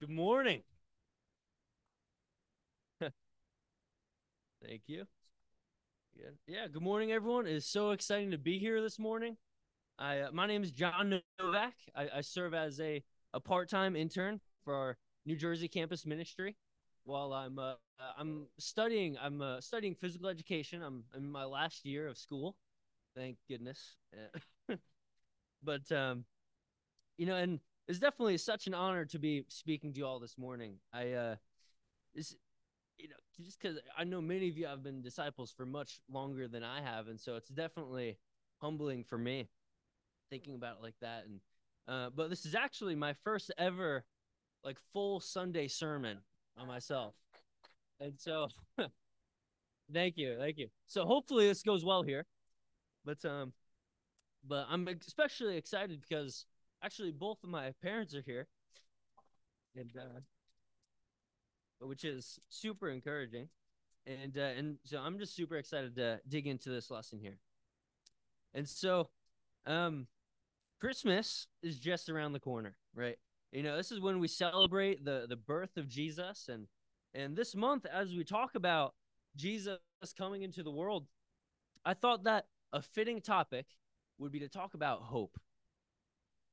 Good morning. Thank you. Yeah, yeah. Good morning, everyone. It is so exciting to be here this morning. I uh, my name is John Novak. I, I serve as a a part time intern for our New Jersey campus ministry. While I'm uh, I'm studying, I'm uh, studying physical education. I'm, I'm in my last year of school. Thank goodness. but um, you know, and it's definitely such an honor to be speaking to you all this morning. I uh, this, you know, just because I know many of you have been disciples for much longer than I have, and so it's definitely humbling for me thinking about it like that. And uh, but this is actually my first ever like full Sunday sermon on myself, and so thank you, thank you. So hopefully this goes well here, but um, but I'm especially excited because actually both of my parents are here. And uh which is super encouraging. And uh, and so i'm just super excited to dig into this lesson here. And so um christmas is just around the corner right? You know this is when we celebrate the the birth of jesus. And and this month as we talk about jesus coming into the world i thought that a fitting topic would be to talk about hope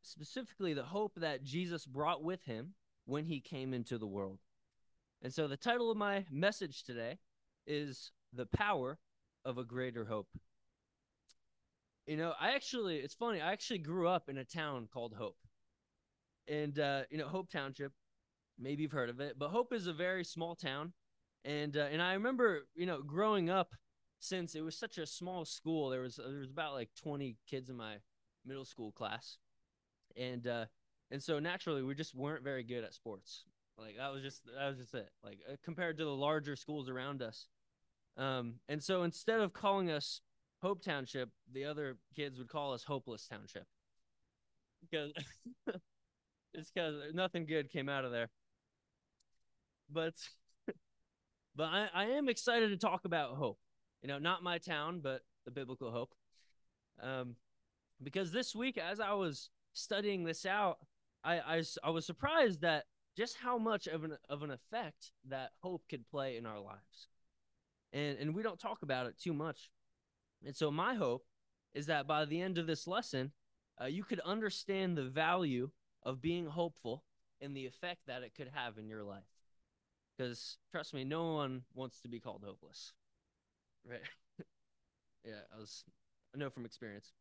specifically the hope that Jesus brought with him when he came into the world. And so the title of my message today is The Power of a Greater Hope. You know, I actually, it's funny, I actually grew up in a town called Hope. And, uh, you know, Hope Township, maybe you've heard of it, but Hope is a very small town. And, uh, and I remember, you know, growing up, since it was such a small school, there was, there was about like 20 kids in my middle school class and uh, and so naturally we just weren't very good at sports. Like that was just that was just it. Like uh, compared to the larger schools around us. Um, and so instead of calling us Hope Township, the other kids would call us Hopeless Township because it's because nothing good came out of there. But but I, I am excited to talk about hope. You know, not my town, but the biblical hope. Um, because this week, as I was studying this out, I, I, I was surprised that just how much of an of an effect that hope could play in our lives. And and we don't talk about it too much. And so my hope is that by the end of this lesson, uh, you could understand the value of being hopeful and the effect that it could have in your life. Because trust me, no one wants to be called hopeless. Right? yeah, I was I know from experience.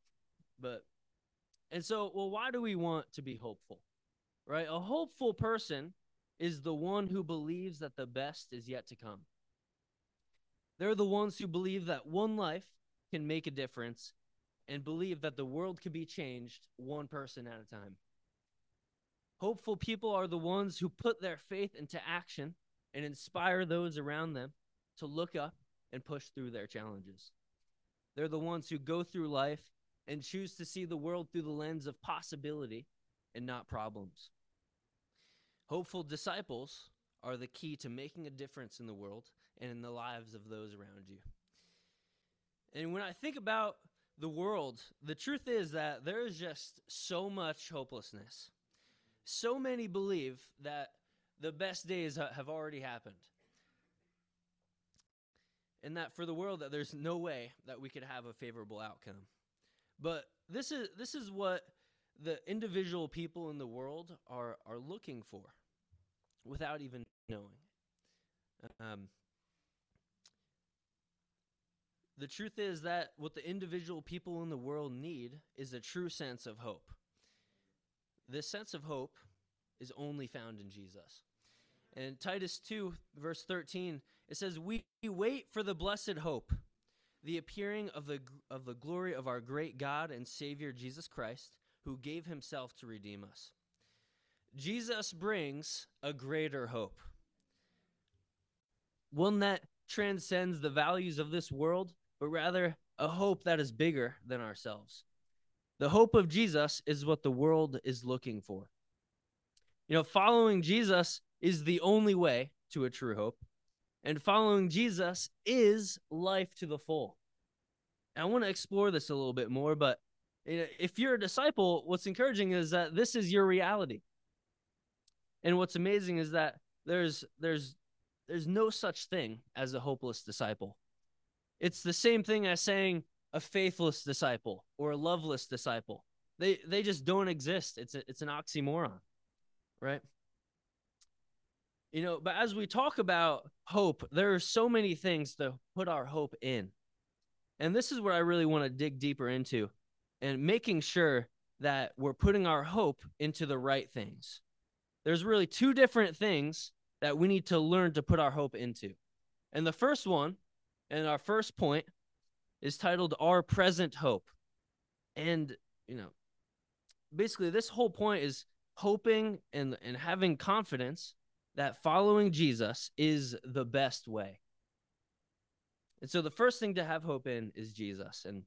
But and so, well, why do we want to be hopeful? Right? A hopeful person is the one who believes that the best is yet to come. They're the ones who believe that one life can make a difference and believe that the world can be changed one person at a time. Hopeful people are the ones who put their faith into action and inspire those around them to look up and push through their challenges. They're the ones who go through life and choose to see the world through the lens of possibility and not problems. Hopeful disciples are the key to making a difference in the world and in the lives of those around you. And when I think about the world, the truth is that there is just so much hopelessness. So many believe that the best days have already happened. And that for the world that there's no way that we could have a favorable outcome. But this is this is what the individual people in the world are are looking for without even knowing. Um, the truth is that what the individual people in the world need is a true sense of hope. This sense of hope is only found in Jesus. And Titus 2, verse 13, it says, We wait for the blessed hope the appearing of the of the glory of our great God and Savior Jesus Christ, who gave himself to redeem us. Jesus brings a greater hope. One that transcends the values of this world, but rather a hope that is bigger than ourselves. The hope of Jesus is what the world is looking for. You know, following Jesus is the only way to a true hope. And following Jesus is life to the full. And I want to explore this a little bit more, but if you're a disciple, what's encouraging is that this is your reality. And what's amazing is that there's there's there's no such thing as a hopeless disciple. It's the same thing as saying a faithless disciple or a loveless disciple. They they just don't exist. It's a, it's an oxymoron, right? You know, but as we talk about hope, there are so many things to put our hope in. And this is where I really want to dig deeper into and making sure that we're putting our hope into the right things. There's really two different things that we need to learn to put our hope into. And the first one, and our first point, is titled Our Present Hope. And, you know, basically this whole point is hoping and, and having confidence that following Jesus is the best way. And so the first thing to have hope in is Jesus. And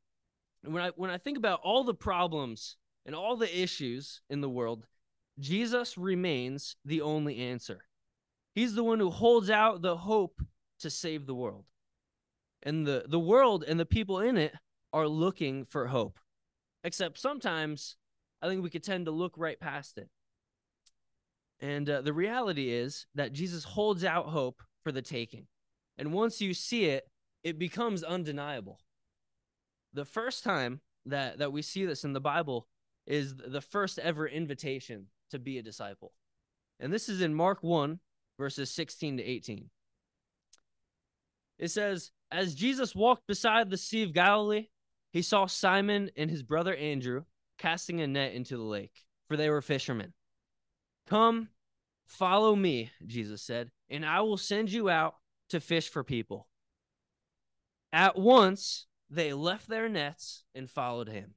when I when I think about all the problems and all the issues in the world, Jesus remains the only answer. He's the one who holds out the hope to save the world. And the the world and the people in it are looking for hope. Except sometimes I think we could tend to look right past it. And uh, the reality is that Jesus holds out hope for the taking. And once you see it, it becomes undeniable. The first time that, that we see this in the Bible is the first ever invitation to be a disciple. And this is in Mark 1, verses 16 to 18. It says, As Jesus walked beside the Sea of Galilee, he saw Simon and his brother Andrew casting a net into the lake, for they were fishermen. Come, follow me, Jesus said, and I will send you out to fish for people. At once, they left their nets and followed him.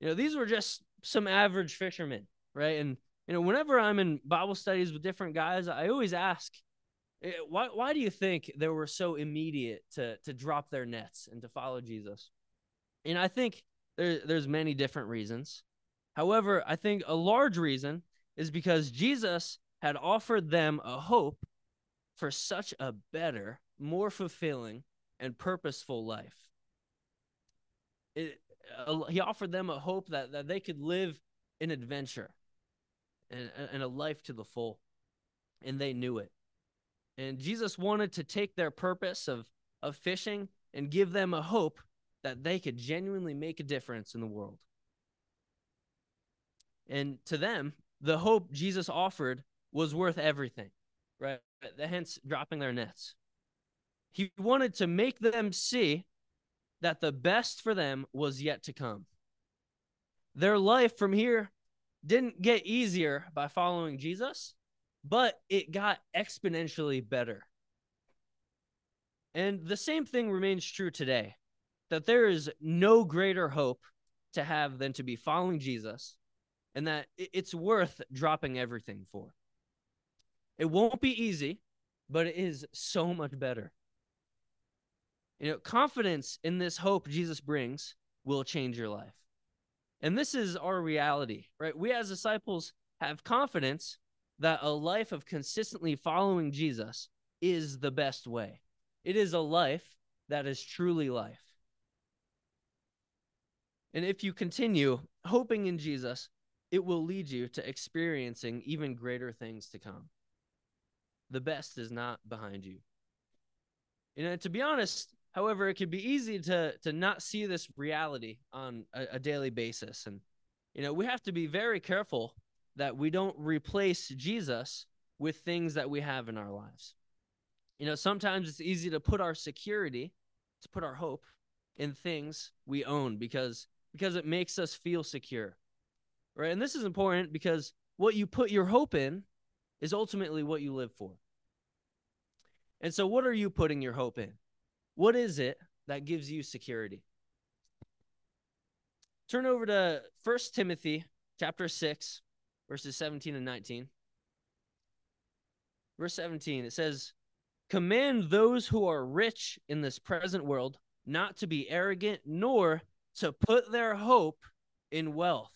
You know, these were just some average fishermen, right? And, you know, whenever I'm in Bible studies with different guys, I always ask, eh, why, why do you think they were so immediate to, to drop their nets and to follow Jesus? And I think there, there's many different reasons. However, I think a large reason is because Jesus had offered them a hope for such a better, more fulfilling, and purposeful life. It, uh, he offered them a hope that, that they could live in adventure and, and a life to the full. And they knew it. And Jesus wanted to take their purpose of, of fishing and give them a hope that they could genuinely make a difference in the world. And to them, the hope Jesus offered was worth everything, right? Hence, dropping their nets. He wanted to make them see that the best for them was yet to come. Their life from here didn't get easier by following Jesus, but it got exponentially better. And the same thing remains true today that there is no greater hope to have than to be following Jesus and that it's worth dropping everything for. It won't be easy, but it is so much better. You know, confidence in this hope Jesus brings will change your life. And this is our reality, right? We as disciples have confidence that a life of consistently following Jesus is the best way. It is a life that is truly life. And if you continue hoping in Jesus, it will lead you to experiencing even greater things to come. The best is not behind you. And to be honest, however, it could be easy to to not see this reality on a, a daily basis. And you know, we have to be very careful that we don't replace Jesus with things that we have in our lives. You know, sometimes it's easy to put our security, to put our hope in things we own because because it makes us feel secure right? And this is important because what you put your hope in is ultimately what you live for. And so, what are you putting your hope in? What is it that gives you security? Turn over to First Timothy chapter 6, verses 17 and 19. Verse 17, it says, Command those who are rich in this present world not to be arrogant, nor to put their hope in wealth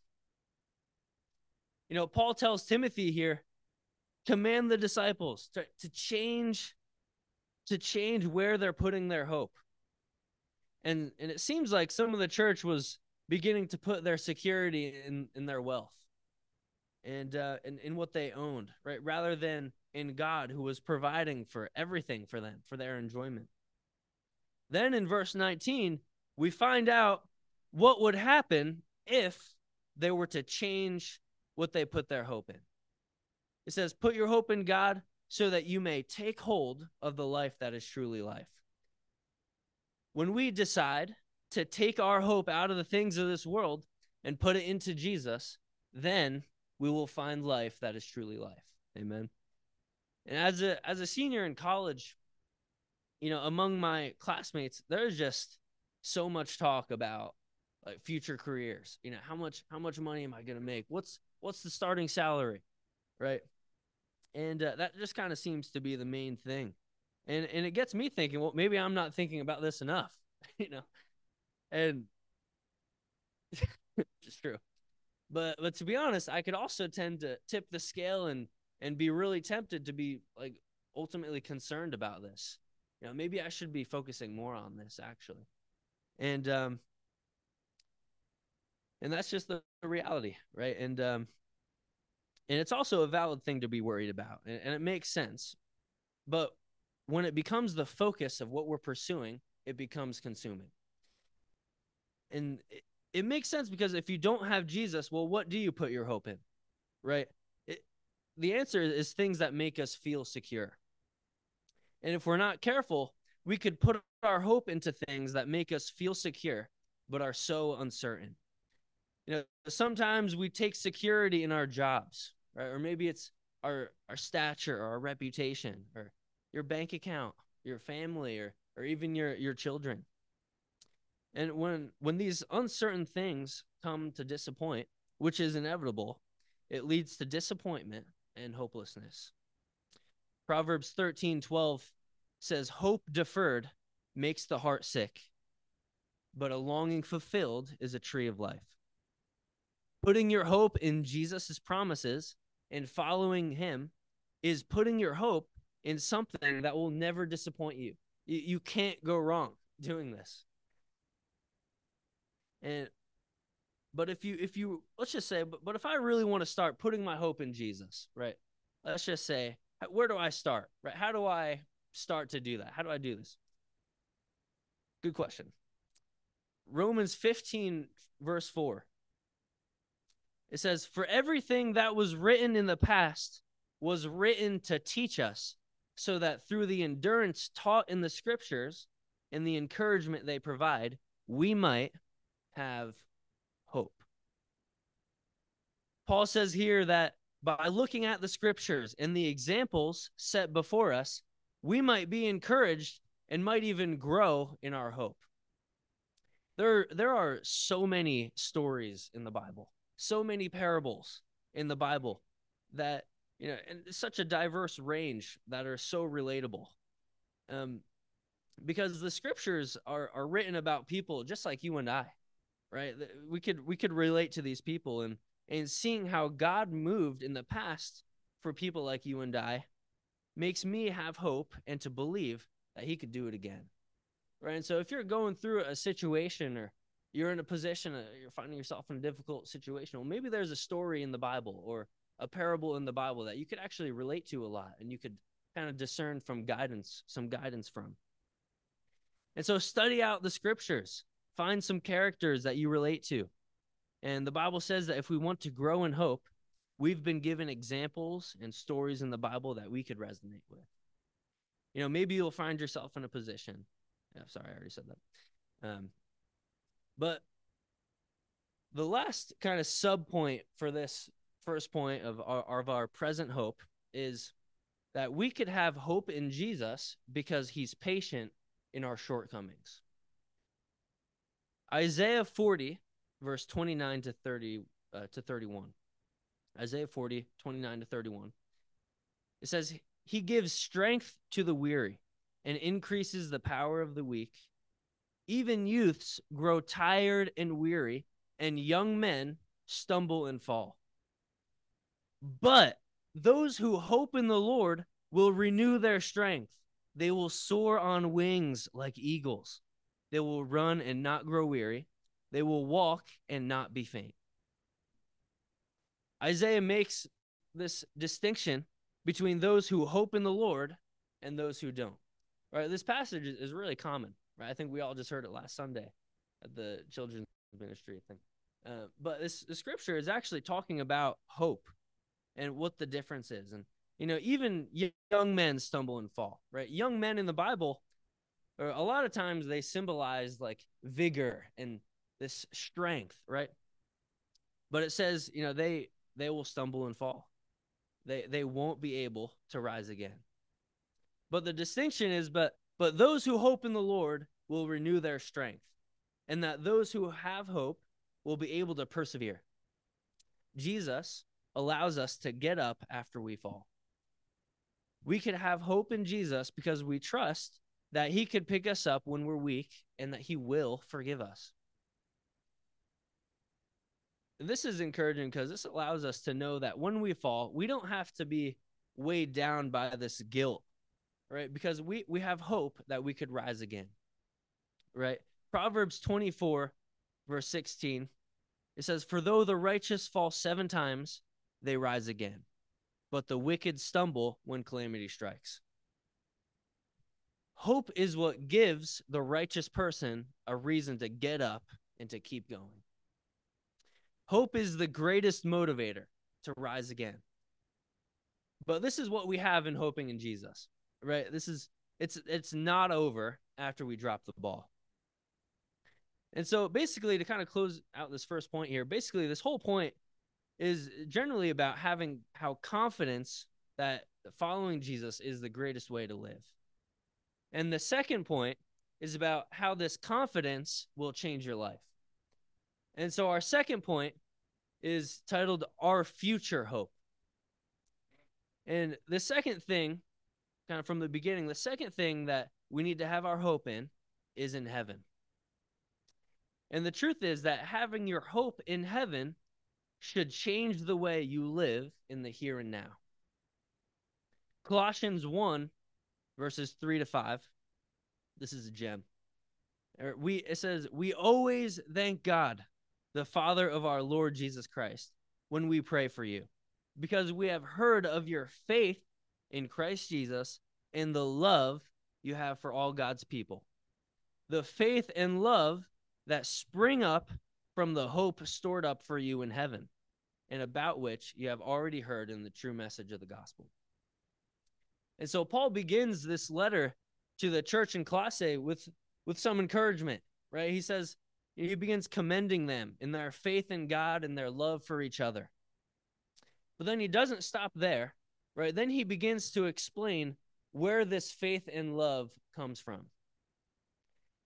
You know, Paul tells Timothy here, command the disciples to, to change to change where they're putting their hope. And and it seems like some of the church was beginning to put their security in in their wealth and uh in, in what they owned, right? Rather than in God who was providing for everything for them, for their enjoyment. Then in verse 19, we find out what would happen if they were to change what they put their hope in. It says, Put your hope in God so that you may take hold of the life that is truly life. When we decide to take our hope out of the things of this world and put it into Jesus, then we will find life that is truly life. Amen. And as a as a senior in college, you know, among my classmates, there's just so much talk about like future careers. You know, how much how much money am I going to make? What's what's the starting salary? Right? And uh, that just kind of seems to be the main thing. And and it gets me thinking, well, maybe I'm not thinking about this enough, you know. And just true. But but to be honest, I could also tend to tip the scale and and be really tempted to be like ultimately concerned about this. You know, maybe I should be focusing more on this actually. And um and that's just the, reality, right? And um and it's also a valid thing to be worried about, and, and it makes sense. But when it becomes the focus of what we're pursuing, it becomes consuming. And it, it makes sense because if you don't have Jesus, well, what do you put your hope in? Right? the answer is things that make us feel secure. And if we're not careful, we could put our hope into things that make us feel secure, but are so uncertain. You know, sometimes we take security in our jobs, right? Or maybe it's our our stature or our reputation or your bank account, your family, or or even your your children. And when when these uncertain things come to disappoint, which is inevitable, it leads to disappointment and hopelessness. Proverbs 13 12 says, Hope deferred makes the heart sick, but a longing fulfilled is a tree of life. Putting your hope in Jesus' promises and following him is putting your hope in something that will never disappoint you. You, can't go wrong doing this. And but if you if you let's just say but, but if I really want to start putting my hope in Jesus, right? Let's just say where do I start? Right? How do I start to do that? How do I do this? Good question. Romans 15 verse 4. It says, "For everything that was written in the past was written to teach us, so that through the endurance taught in the scriptures and the encouragement they provide, we might have hope. Paul says here that by looking at the scriptures and the examples set before us, we might be encouraged and might even grow in our hope. There, there are so many stories in the Bible, so many parables in the Bible that, you know, and such a diverse range that are so relatable. Um, because the scriptures are, are written about people just like you and I right we could we could relate to these people and and seeing how god moved in the past for people like you and i makes me have hope and to believe that he could do it again right and so if you're going through a situation or you're in a position uh, you're finding yourself in a difficult situation well maybe there's a story in the bible or a parable in the bible that you could actually relate to a lot and you could kind of discern from guidance some guidance from and so study out the scriptures Find some characters that you relate to. And the Bible says that if we want to grow in hope, we've been given examples and stories in the Bible that we could resonate with. You know, maybe you'll find yourself in a position. Yeah, sorry, I already said that. Um, but the last kind of sub point for this first point of our, of our present hope is that we could have hope in Jesus because he's patient in our shortcomings. Isaiah 40, verse 29 to 30 uh, to 31. Isaiah 40, 29 to 31. It says, he gives strength to the weary and increases the power of the weak. Even youths grow tired and weary, and young men stumble and fall. But those who hope in the Lord will renew their strength. They will soar on wings like eagles. They will run and not grow weary. They will walk and not be faint. Isaiah makes this distinction between those who hope in the Lord and those who don't. Right? This passage is really common. Right? I think we all just heard it last Sunday at the children's ministry thing. Uh, but this the scripture is actually talking about hope and what the difference is. And you know, even young men stumble and fall. Right? Young men in the Bible, a lot of times they symbolize like vigor and this strength. Right? But it says, you know, they they will stumble and fall. They they won't be able to rise again. But the distinction is but but those who hope in the Lord will renew their strength, and that those who have hope will be able to persevere. Jesus allows us to get up after we fall. We can have hope in Jesus because we trust that he could pick us up when we're weak and that he will forgive us. This is encouraging because this allows us to know that when we fall, we don't have to be weighed down by this guilt, right? Because we we have hope that we could rise again. Right? Proverbs 24 verse 16 it says for though the righteous fall 7 times, they rise again. But the wicked stumble when calamity strikes. Hope is what gives the righteous person a reason to get up and to keep going. Hope is the greatest motivator to rise again. But this is what we have in hoping in Jesus, right? This is it's it's not over after we drop the ball. And so basically to kind of close out this first point here, basically this whole point is generally about having how confidence that following Jesus is the greatest way to live. And the second point is about how this confidence will change your life. And so our second point is titled Our Future Hope. And the second thing, kind of from the beginning, the second thing that we need to have our hope in is in heaven. And the truth is that having your hope in heaven should change the way you live in the here and now. Colossians 1, verses 3 to 5. This is a gem. Er, we it says, We always thank God the Father of our Lord Jesus Christ, when we pray for you, because we have heard of your faith in Christ Jesus and the love you have for all God's people. The faith and love that spring up from the hope stored up for you in heaven, and about which you have already heard in the true message of the gospel. And so Paul begins this letter to the church in Colossae with with some encouragement, right? He says, he begins commending them in their faith in God and their love for each other. But then he doesn't stop there, right? Then he begins to explain where this faith and love comes from.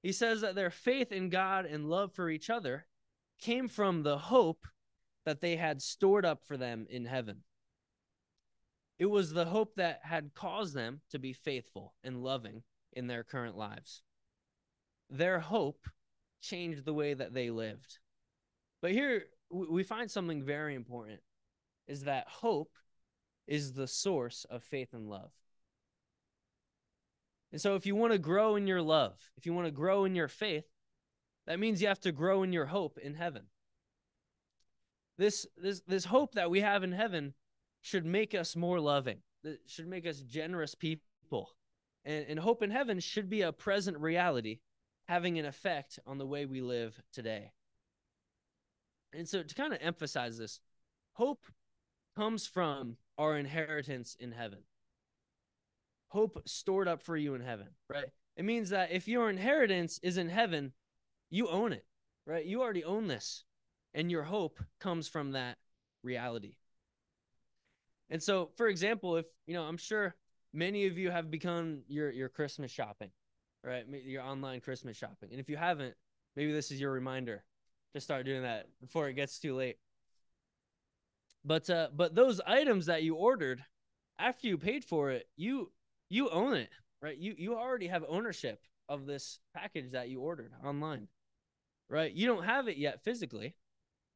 He says that their faith in God and love for each other came from the hope that they had stored up for them in heaven. It was the hope that had caused them to be faithful and loving in their current lives. Their hope changed the way that they lived. But here we find something very important is that hope is the source of faith and love. And so if you want to grow in your love, if you want to grow in your faith, that means you have to grow in your hope in heaven. This this this hope that we have in heaven should make us more loving. It should make us generous people. And, and hope in heaven should be a present reality having an effect on the way we live today. And so, to kind of emphasize this, hope comes from our inheritance in heaven. Hope stored up for you in heaven, right? It means that if your inheritance is in heaven, you own it, right? You already own this, and your hope comes from that reality. And so, for example, if you know, I'm sure many of you have begun your your Christmas shopping, right? Your online Christmas shopping. And if you haven't, maybe this is your reminder to start doing that before it gets too late. But uh, but those items that you ordered, after you paid for it, you you own it, right? You you already have ownership of this package that you ordered online. Right? You don't have it yet physically,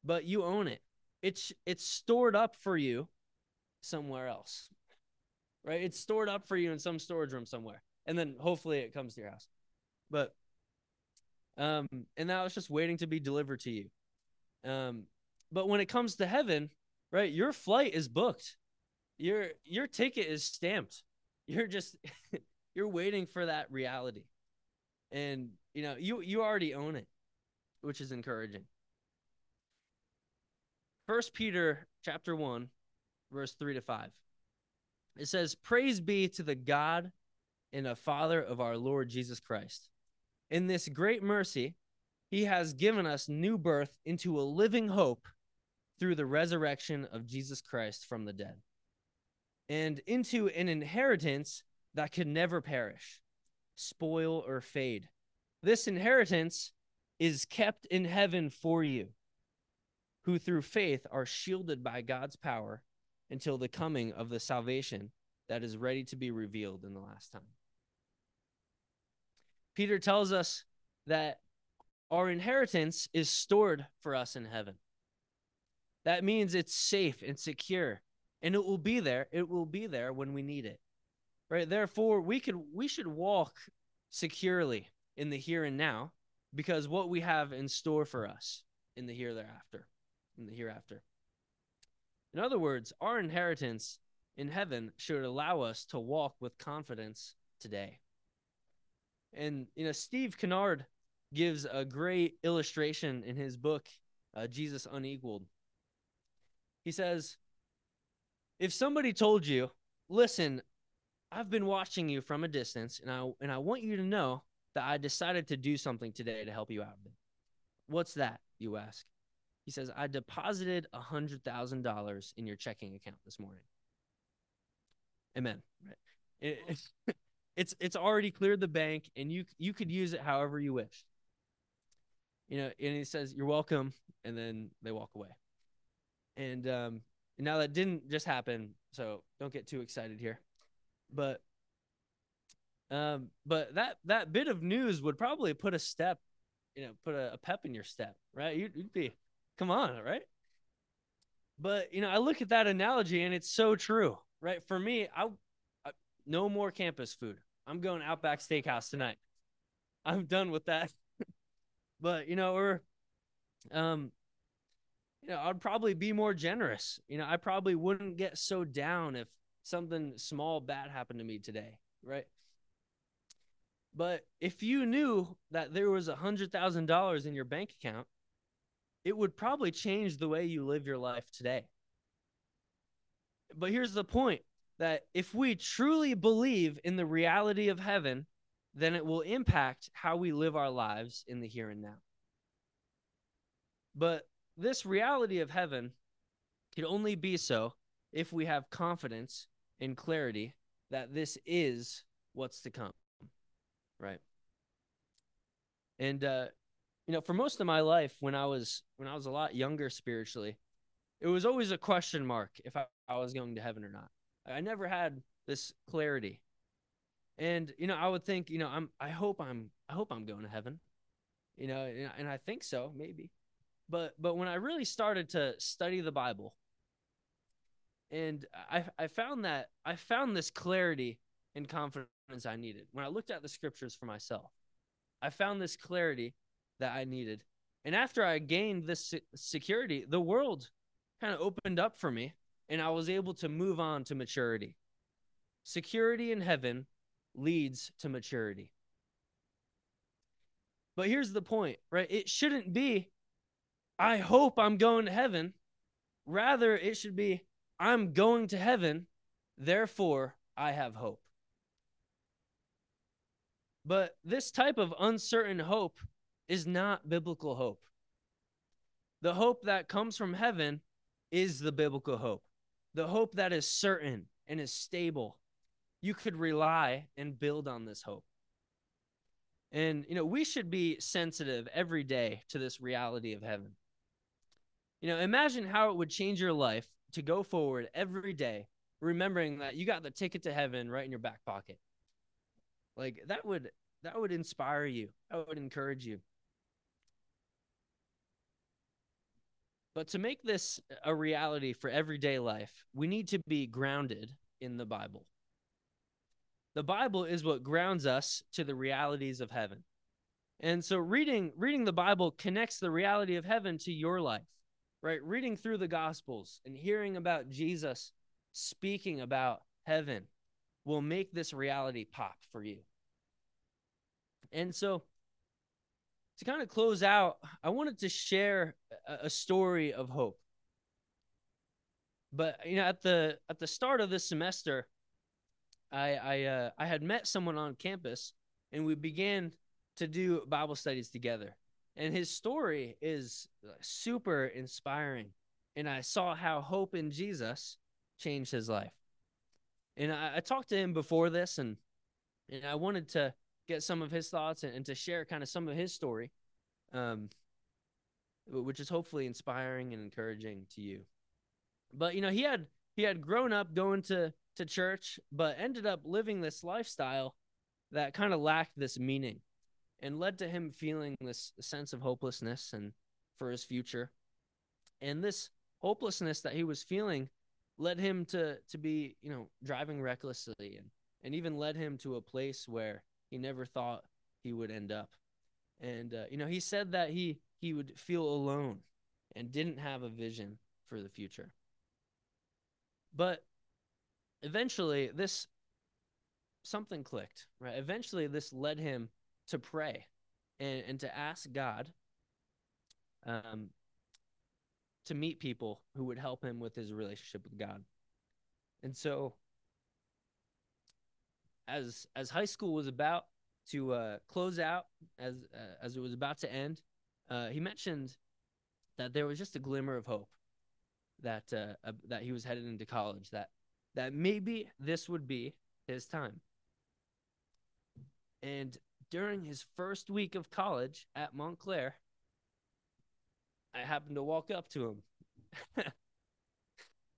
but you own it. It's it's stored up for you somewhere else. Right? It's stored up for you in some storage room somewhere. And then hopefully it comes to your house. But um and now it's just waiting to be delivered to you. Um but when it comes to heaven, right? Your flight is booked. Your your ticket is stamped. You're just you're waiting for that reality. And you know, you you already own it, which is encouraging. First Peter chapter 1 verse 3 to 5. It says, "Praise be to the God and a Father of our Lord Jesus Christ. In this great mercy, he has given us new birth into a living hope through the resurrection of Jesus Christ from the dead, and into an inheritance that can never perish, spoil, or fade. This inheritance is kept in heaven for you, who through faith are shielded by God's power until the coming of the salvation that is ready to be revealed in the last time. Peter tells us that our inheritance is stored for us in heaven. That means it's safe and secure, and it will be there. It will be there when we need it. Right? Therefore, we could we should walk securely in the here and now because what we have in store for us in the here thereafter, in the hereafter. In other words, our inheritance in heaven should allow us to walk with confidence today. And you know, Steve Kinnard gives a great illustration in his book, uh, Jesus Unequaled. He says, if somebody told you, listen, I've been watching you from a distance and I and I want you to know that I decided to do something today to help you out. What's that? You ask. He says, I deposited a hundred thousand dollars in your checking account this morning. Amen. Right. It, it's it's already cleared the bank and you you could use it however you wish. You know, and he says, You're welcome, and then they walk away. And um, now that didn't just happen, so don't get too excited here. But um, but that that bit of news would probably put a step, you know, put a, a pep in your step, right? You'd, you'd be, come on, right? But you know, I look at that analogy and it's so true, right? For me, I, I no more campus food. I'm going Outback Steakhouse tonight. I'm done with that. but you know, or um, I'd probably be more generous. You know, I probably wouldn't get so down if something small bad happened to me today, right? But if you knew that there was a hundred thousand dollars in your bank account, it would probably change the way you live your life today. But here's the point that if we truly believe in the reality of heaven, then it will impact how we live our lives in the here and now. But this reality of heaven can only be so if we have confidence and clarity that this is what's to come. Right. And uh you know, for most of my life when I was when I was a lot younger spiritually, it was always a question mark if I, I was going to heaven or not. I never had this clarity. And you know, I would think, you know, I'm I hope I'm I hope I'm going to heaven. You know, and, and I think so, maybe but but when I really started to study the Bible, and I I found that I found this clarity and confidence I needed when I looked at the scriptures for myself. I found this clarity that I needed, and after I gained this security, the world kind of opened up for me, and I was able to move on to maturity. Security in heaven leads to maturity. But here's the point, right? It shouldn't be I hope I'm going to heaven. Rather, it should be, I'm going to heaven, therefore I have hope. But this type of uncertain hope is not biblical hope. The hope that comes from heaven is the biblical hope, the hope that is certain and is stable. You could rely and build on this hope. And, you know, we should be sensitive every day to this reality of heaven. You know, imagine how it would change your life to go forward every day remembering that you got the ticket to heaven right in your back pocket. Like that would that would inspire you. That would encourage you. But to make this a reality for everyday life, we need to be grounded in the Bible. The Bible is what grounds us to the realities of heaven. And so reading reading the Bible connects the reality of heaven to your life. Right? Reading through the gospels and hearing about Jesus speaking about heaven will make this reality pop for you. And so to kind of close out, I wanted to share a, story of hope. But you know, at the at the start of this semester, I I uh, I had met someone on campus, and we began to do Bible studies together. And his story is super inspiring. And I saw how hope in Jesus changed his life. And I, I talked to him before this, and and I wanted to get some of his thoughts and, and to share kind of some of his story, um, which is hopefully inspiring and encouraging to you. But you know, he had he had grown up going to to church, but ended up living this lifestyle that kind of lacked this meaning, and led to him feeling this sense of hopelessness and for his future. And this hopelessness that he was feeling led him to to be you know driving recklessly and and even led him to a place where he never thought he would end up. And uh, you know he said that he he would feel alone and didn't have a vision for the future. But eventually this something clicked right? Eventually this led him to pray and, and to ask god um, to meet people who would help him with his relationship with God. And so as as high school was about to uh, close out as uh, as it was about to end, uh, he mentioned that there was just a glimmer of hope that uh, that he was headed into college that that maybe this would be his time. And during his first week of college at Montclair, I happened to walk up to him.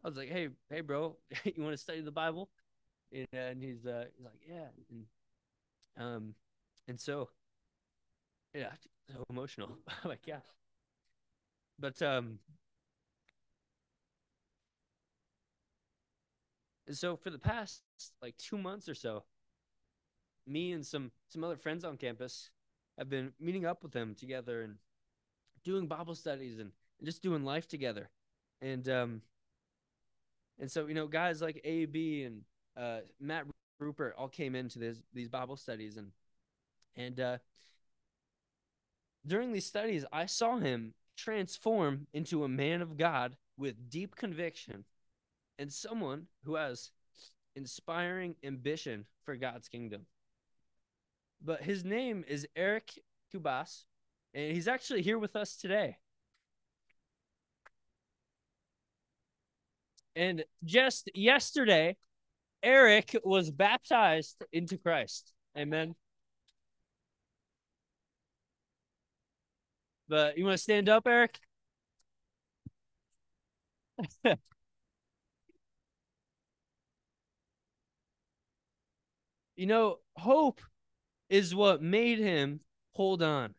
I was like, "Hey, hey, bro, you want to study the Bible?" And, and he's uh, he's like, "Yeah." And, um, and so, yeah, so emotional. I'm like, yeah. But um, so for the past like two months or so, me and some some other friends on campus have been meeting up with them together and doing Bible studies and, and just doing life together. And um and so, you know, guys like AB and uh Matt Rupert all came into this these Bible studies and and uh during these studies I saw him transform into a man of God with deep conviction and someone who has inspiring ambition for God's kingdom. But his name is Eric Kubas, and he's actually here with us today. And just yesterday, Eric was baptized into Christ. Amen. But you want to stand up, Eric? you know, hope is what made him hold on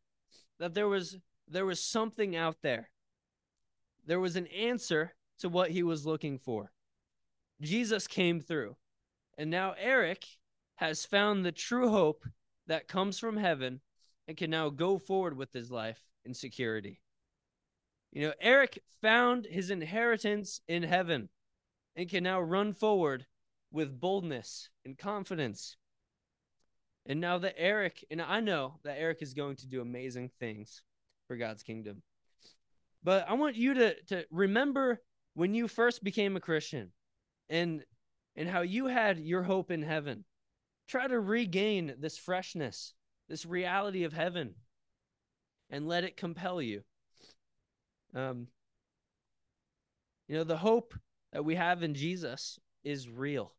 that there was there was something out there. There was an answer to what he was looking for. Jesus came through. And now Eric has found the true hope that comes from heaven and can now go forward with his life in security. You know, Eric found his inheritance in heaven and can now run forward with boldness and confidence and now that Eric, and I know that Eric is going to do amazing things for God's kingdom. But I want you to to remember when you first became a Christian and and how you had your hope in heaven. Try to regain this freshness, this reality of heaven, and let it compel you. Um, you know, the hope that we have in Jesus is real.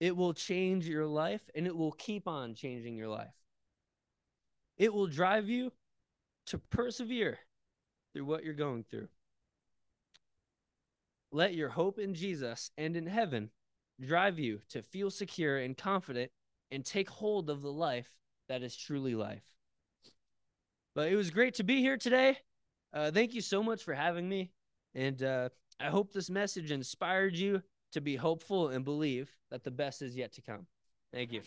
It will change your life and it will keep on changing your life. It will drive you to persevere through what you're going through. Let your hope in Jesus and in heaven drive you to feel secure and confident and take hold of the life that is truly life. But it was great to be here today. Uh, thank you so much for having me. And uh, I hope this message inspired you to be hopeful and believe that the best is yet to come. Thank you.